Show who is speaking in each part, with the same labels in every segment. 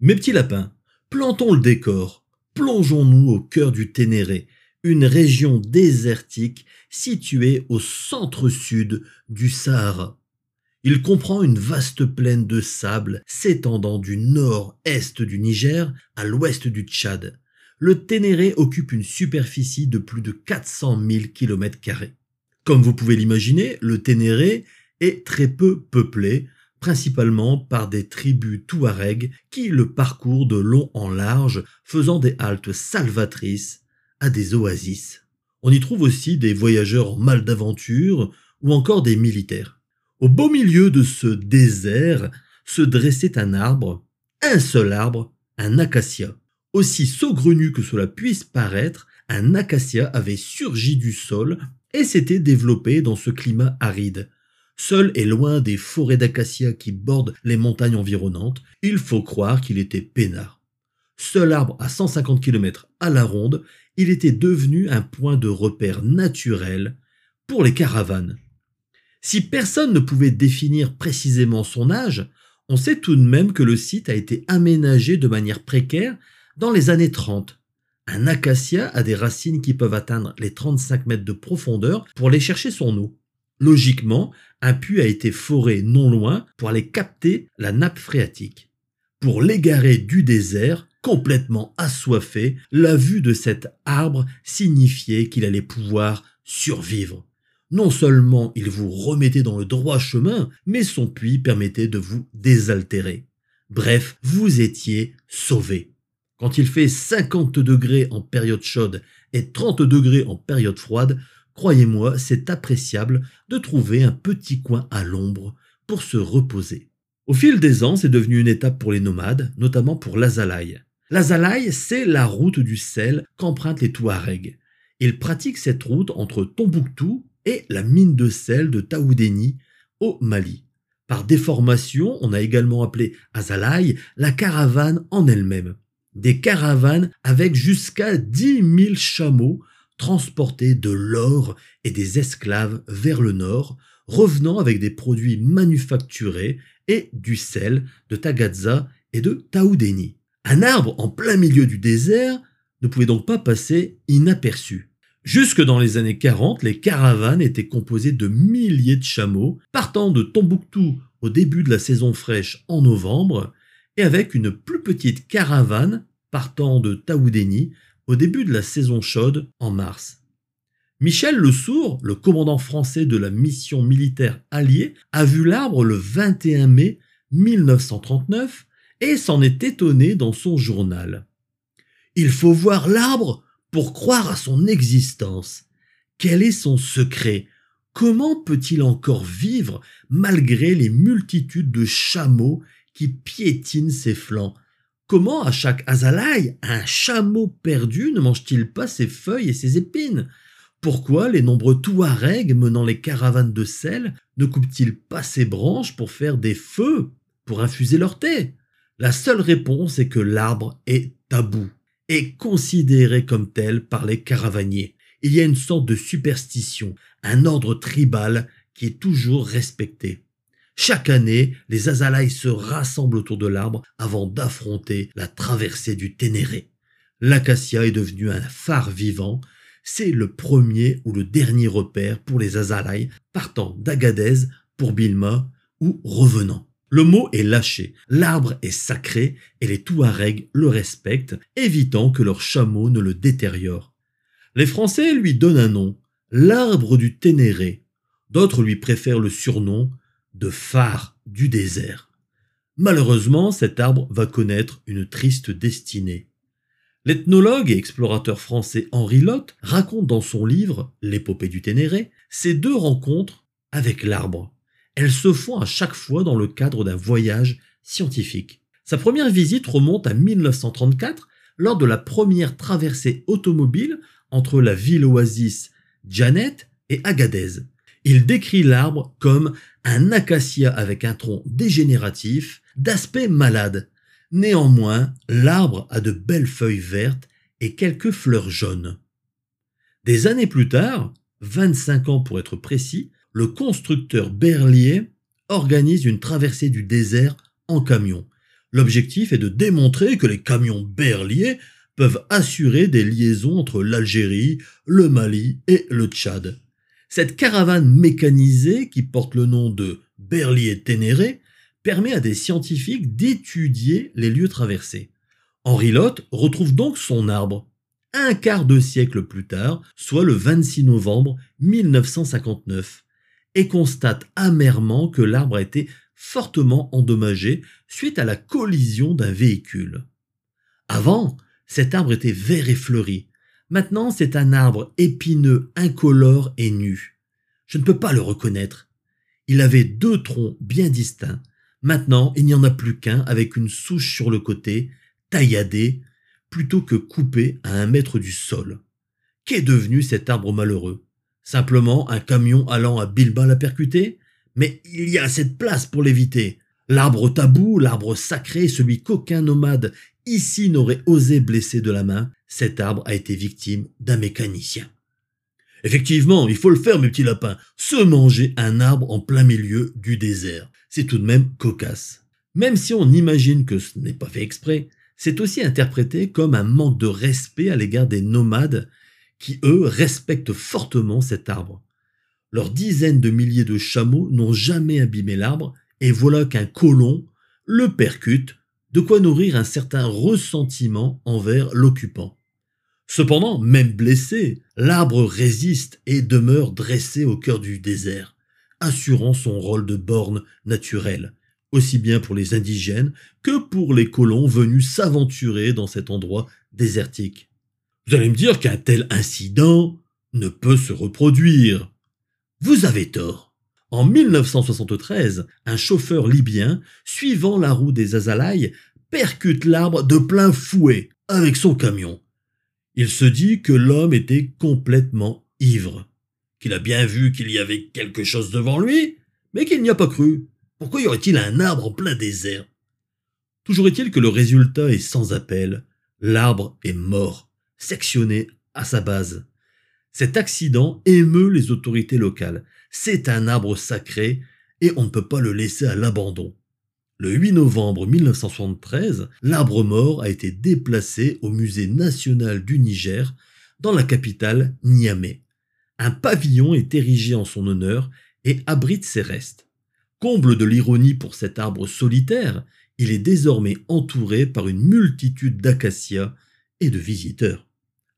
Speaker 1: Mes petits lapins, plantons le décor. Plongeons-nous au cœur du Ténéré, une région désertique située au centre-sud du Sahara. Il comprend une vaste plaine de sable s'étendant du nord-est du Niger à l'ouest du Tchad. Le Ténéré occupe une superficie de plus de 400 000 km. Comme vous pouvez l'imaginer, le Ténéré est très peu peuplé, principalement par des tribus touaregs qui le parcourent de long en large, faisant des haltes salvatrices à des oasis. On y trouve aussi des voyageurs en mal d'aventure ou encore des militaires. Au beau milieu de ce désert se dressait un arbre, un seul arbre, un acacia. Aussi saugrenu que cela puisse paraître, un acacia avait surgi du sol et s'était développé dans ce climat aride. Seul et loin des forêts d'acacia qui bordent les montagnes environnantes, il faut croire qu'il était peinard. Seul arbre à 150 km à la ronde, il était devenu un point de repère naturel pour les caravanes. Si personne ne pouvait définir précisément son âge, on sait tout de même que le site a été aménagé de manière précaire dans les années 30. Un acacia a des racines qui peuvent atteindre les 35 mètres de profondeur pour aller chercher son eau. Logiquement, un puits a été foré non loin pour aller capter la nappe phréatique. Pour l'égarer du désert, complètement assoiffé, la vue de cet arbre signifiait qu'il allait pouvoir survivre. Non seulement il vous remettait dans le droit chemin, mais son puits permettait de vous désaltérer. Bref, vous étiez sauvé. Quand il fait 50 degrés en période chaude et 30 degrés en période froide, Croyez-moi, c'est appréciable de trouver un petit coin à l'ombre pour se reposer. Au fil des ans, c'est devenu une étape pour les nomades, notamment pour l'Azalaï. L'Azalaï, c'est la route du sel qu'empruntent les Touaregs. Ils pratiquent cette route entre Tombouctou et la mine de sel de Taoudéni au Mali. Par déformation, on a également appelé Azalaï la caravane en elle-même. Des caravanes avec jusqu'à 10 000 chameaux transporter de l'or et des esclaves vers le nord, revenant avec des produits manufacturés et du sel de Tagaza et de Taoudeni. Un arbre en plein milieu du désert ne pouvait donc pas passer inaperçu. Jusque dans les années 40, les caravanes étaient composées de milliers de chameaux partant de Tombouctou au début de la saison fraîche en novembre et avec une plus petite caravane partant de Taoudeni au début de la saison chaude en mars. Michel Le Sourd, le commandant français de la mission militaire alliée, a vu l'arbre le 21 mai 1939 et s'en est étonné dans son journal. Il faut voir l'arbre pour croire à son existence. Quel est son secret? Comment peut-il encore vivre malgré les multitudes de chameaux qui piétinent ses flancs? Comment à chaque azalaï, un chameau perdu ne mange-t-il pas ses feuilles et ses épines? Pourquoi les nombreux touaregs menant les caravanes de sel ne coupent-ils pas ses branches pour faire des feux, pour infuser leur thé? La seule réponse est que l'arbre est tabou et considéré comme tel par les caravaniers. Il y a une sorte de superstition, un ordre tribal qui est toujours respecté. Chaque année, les Azalaïs se rassemblent autour de l'arbre avant d'affronter la traversée du Ténéré. L'acacia est devenu un phare vivant. C'est le premier ou le dernier repère pour les Azalaïs partant d'Agadez pour Bilma ou revenant. Le mot est lâché, l'arbre est sacré et les Touaregs le respectent, évitant que leurs chameaux ne le détériorent. Les Français lui donnent un nom, l'arbre du Ténéré. D'autres lui préfèrent le surnom de phare du désert. Malheureusement, cet arbre va connaître une triste destinée. L'ethnologue et explorateur français Henri Lotte raconte dans son livre L'épopée du Ténéré ces deux rencontres avec l'arbre. Elles se font à chaque fois dans le cadre d'un voyage scientifique. Sa première visite remonte à 1934 lors de la première traversée automobile entre la ville oasis Janet et Agadez. Il décrit l'arbre comme un acacia avec un tronc dégénératif, d'aspect malade. Néanmoins, l'arbre a de belles feuilles vertes et quelques fleurs jaunes. Des années plus tard, 25 ans pour être précis, le constructeur Berlier organise une traversée du désert en camion. L'objectif est de démontrer que les camions berliers peuvent assurer des liaisons entre l'Algérie, le Mali et le Tchad. Cette caravane mécanisée qui porte le nom de Berlier-Ténéré permet à des scientifiques d'étudier les lieux traversés. Henri Lotte retrouve donc son arbre un quart de siècle plus tard, soit le 26 novembre 1959, et constate amèrement que l'arbre a été fortement endommagé suite à la collision d'un véhicule. Avant, cet arbre était vert et fleuri. Maintenant, c'est un arbre épineux, incolore et nu. Je ne peux pas le reconnaître. Il avait deux troncs bien distincts. Maintenant, il n'y en a plus qu'un avec une souche sur le côté, tailladée, plutôt que coupé à un mètre du sol. Qu'est devenu cet arbre malheureux? Simplement un camion allant à Bilbao l'a percuté? Mais il y a assez de place pour l'éviter. L'arbre tabou, l'arbre sacré, celui qu'aucun nomade ici n'aurait osé blesser de la main, cet arbre a été victime d'un mécanicien. Effectivement, il faut le faire, mes petits lapins, se manger un arbre en plein milieu du désert. C'est tout de même cocasse. Même si on imagine que ce n'est pas fait exprès, c'est aussi interprété comme un manque de respect à l'égard des nomades qui, eux, respectent fortement cet arbre. Leurs dizaines de milliers de chameaux n'ont jamais abîmé l'arbre, et voilà qu'un colon le percute, de quoi nourrir un certain ressentiment envers l'occupant. Cependant, même blessé, l'arbre résiste et demeure dressé au cœur du désert, assurant son rôle de borne naturelle, aussi bien pour les indigènes que pour les colons venus s'aventurer dans cet endroit désertique. Vous allez me dire qu'un tel incident ne peut se reproduire. Vous avez tort. En 1973, un chauffeur libyen, suivant la roue des Azalaïs, percute l'arbre de plein fouet avec son camion. Il se dit que l'homme était complètement ivre, qu'il a bien vu qu'il y avait quelque chose devant lui, mais qu'il n'y a pas cru. Pourquoi y aurait-il un arbre en plein désert? Toujours est-il que le résultat est sans appel. L'arbre est mort, sectionné à sa base. Cet accident émeut les autorités locales. C'est un arbre sacré et on ne peut pas le laisser à l'abandon. Le 8 novembre 1973, l'arbre mort a été déplacé au musée national du Niger, dans la capitale Niamey. Un pavillon est érigé en son honneur et abrite ses restes. Comble de l'ironie pour cet arbre solitaire, il est désormais entouré par une multitude d'acacias et de visiteurs.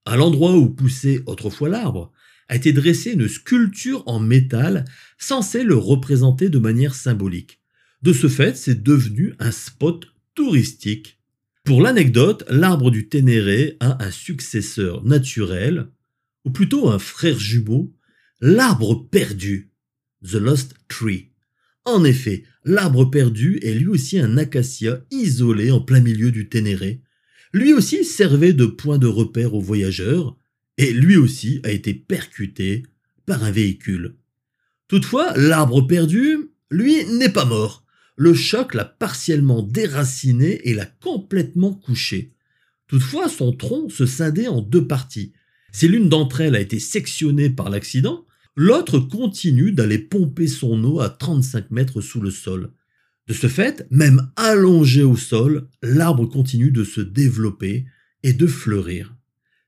Speaker 1: À l'endroit où poussait autrefois l'arbre, a été dressée une sculpture en métal censée le représenter de manière symbolique. De ce fait, c'est devenu un spot touristique. Pour l'anecdote, l'arbre du Ténéré a un successeur naturel, ou plutôt un frère jumeau, l'arbre perdu, The Lost Tree. En effet, l'arbre perdu est lui aussi un acacia isolé en plein milieu du Ténéré. Lui aussi servait de point de repère aux voyageurs, et lui aussi a été percuté par un véhicule. Toutefois, l'arbre perdu, lui, n'est pas mort. Le choc l'a partiellement déraciné et l'a complètement couché. Toutefois, son tronc se scindait en deux parties. Si l'une d'entre elles a été sectionnée par l'accident, L'autre continue d'aller pomper son eau à 35 mètres sous le sol. De ce fait, même allongé au sol, l'arbre continue de se développer et de fleurir.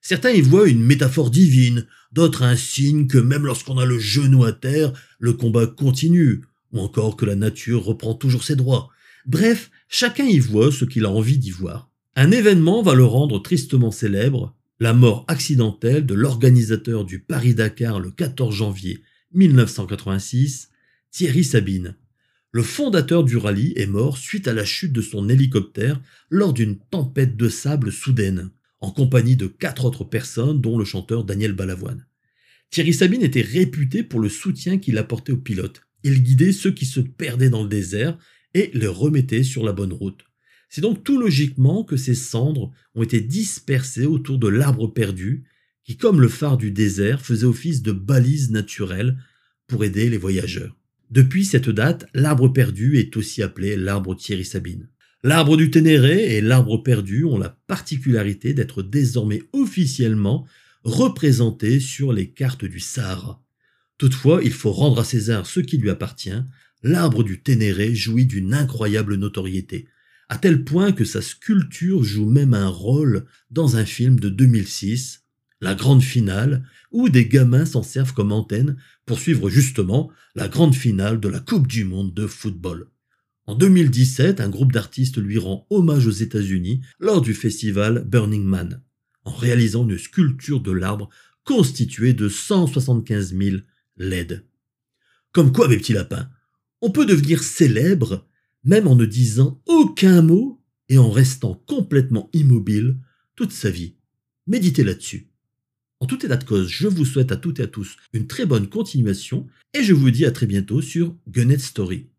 Speaker 1: Certains y voient une métaphore divine, d'autres un signe que même lorsqu'on a le genou à terre, le combat continue, ou encore que la nature reprend toujours ses droits. Bref, chacun y voit ce qu'il a envie d'y voir. Un événement va le rendre tristement célèbre, la mort accidentelle de l'organisateur du Paris-Dakar le 14 janvier 1986, Thierry Sabine. Le fondateur du rallye est mort suite à la chute de son hélicoptère lors d'une tempête de sable soudaine, en compagnie de quatre autres personnes dont le chanteur Daniel Balavoine. Thierry Sabine était réputé pour le soutien qu'il apportait aux pilotes. Il guidait ceux qui se perdaient dans le désert et les remettait sur la bonne route. C'est donc tout logiquement que ces cendres ont été dispersées autour de l'arbre perdu, qui, comme le phare du désert, faisait office de balise naturelle pour aider les voyageurs. Depuis cette date, l'arbre perdu est aussi appelé l'arbre Thierry Sabine. L'arbre du Ténéré et l'arbre perdu ont la particularité d'être désormais officiellement représentés sur les cartes du Sahara. Toutefois, il faut rendre à César ce qui lui appartient. L'arbre du Ténéré jouit d'une incroyable notoriété à tel point que sa sculpture joue même un rôle dans un film de 2006, La Grande Finale, où des gamins s'en servent comme antenne pour suivre justement la grande finale de la Coupe du Monde de football. En 2017, un groupe d'artistes lui rend hommage aux États-Unis lors du festival Burning Man, en réalisant une sculpture de l'arbre constituée de 175 000 LED. Comme quoi, mes petits lapins, on peut devenir célèbre même en ne disant aucun mot et en restant complètement immobile toute sa vie. Méditez là-dessus. En tout état de cause, je vous souhaite à toutes et à tous une très bonne continuation et je vous dis à très bientôt sur Gunnet Story.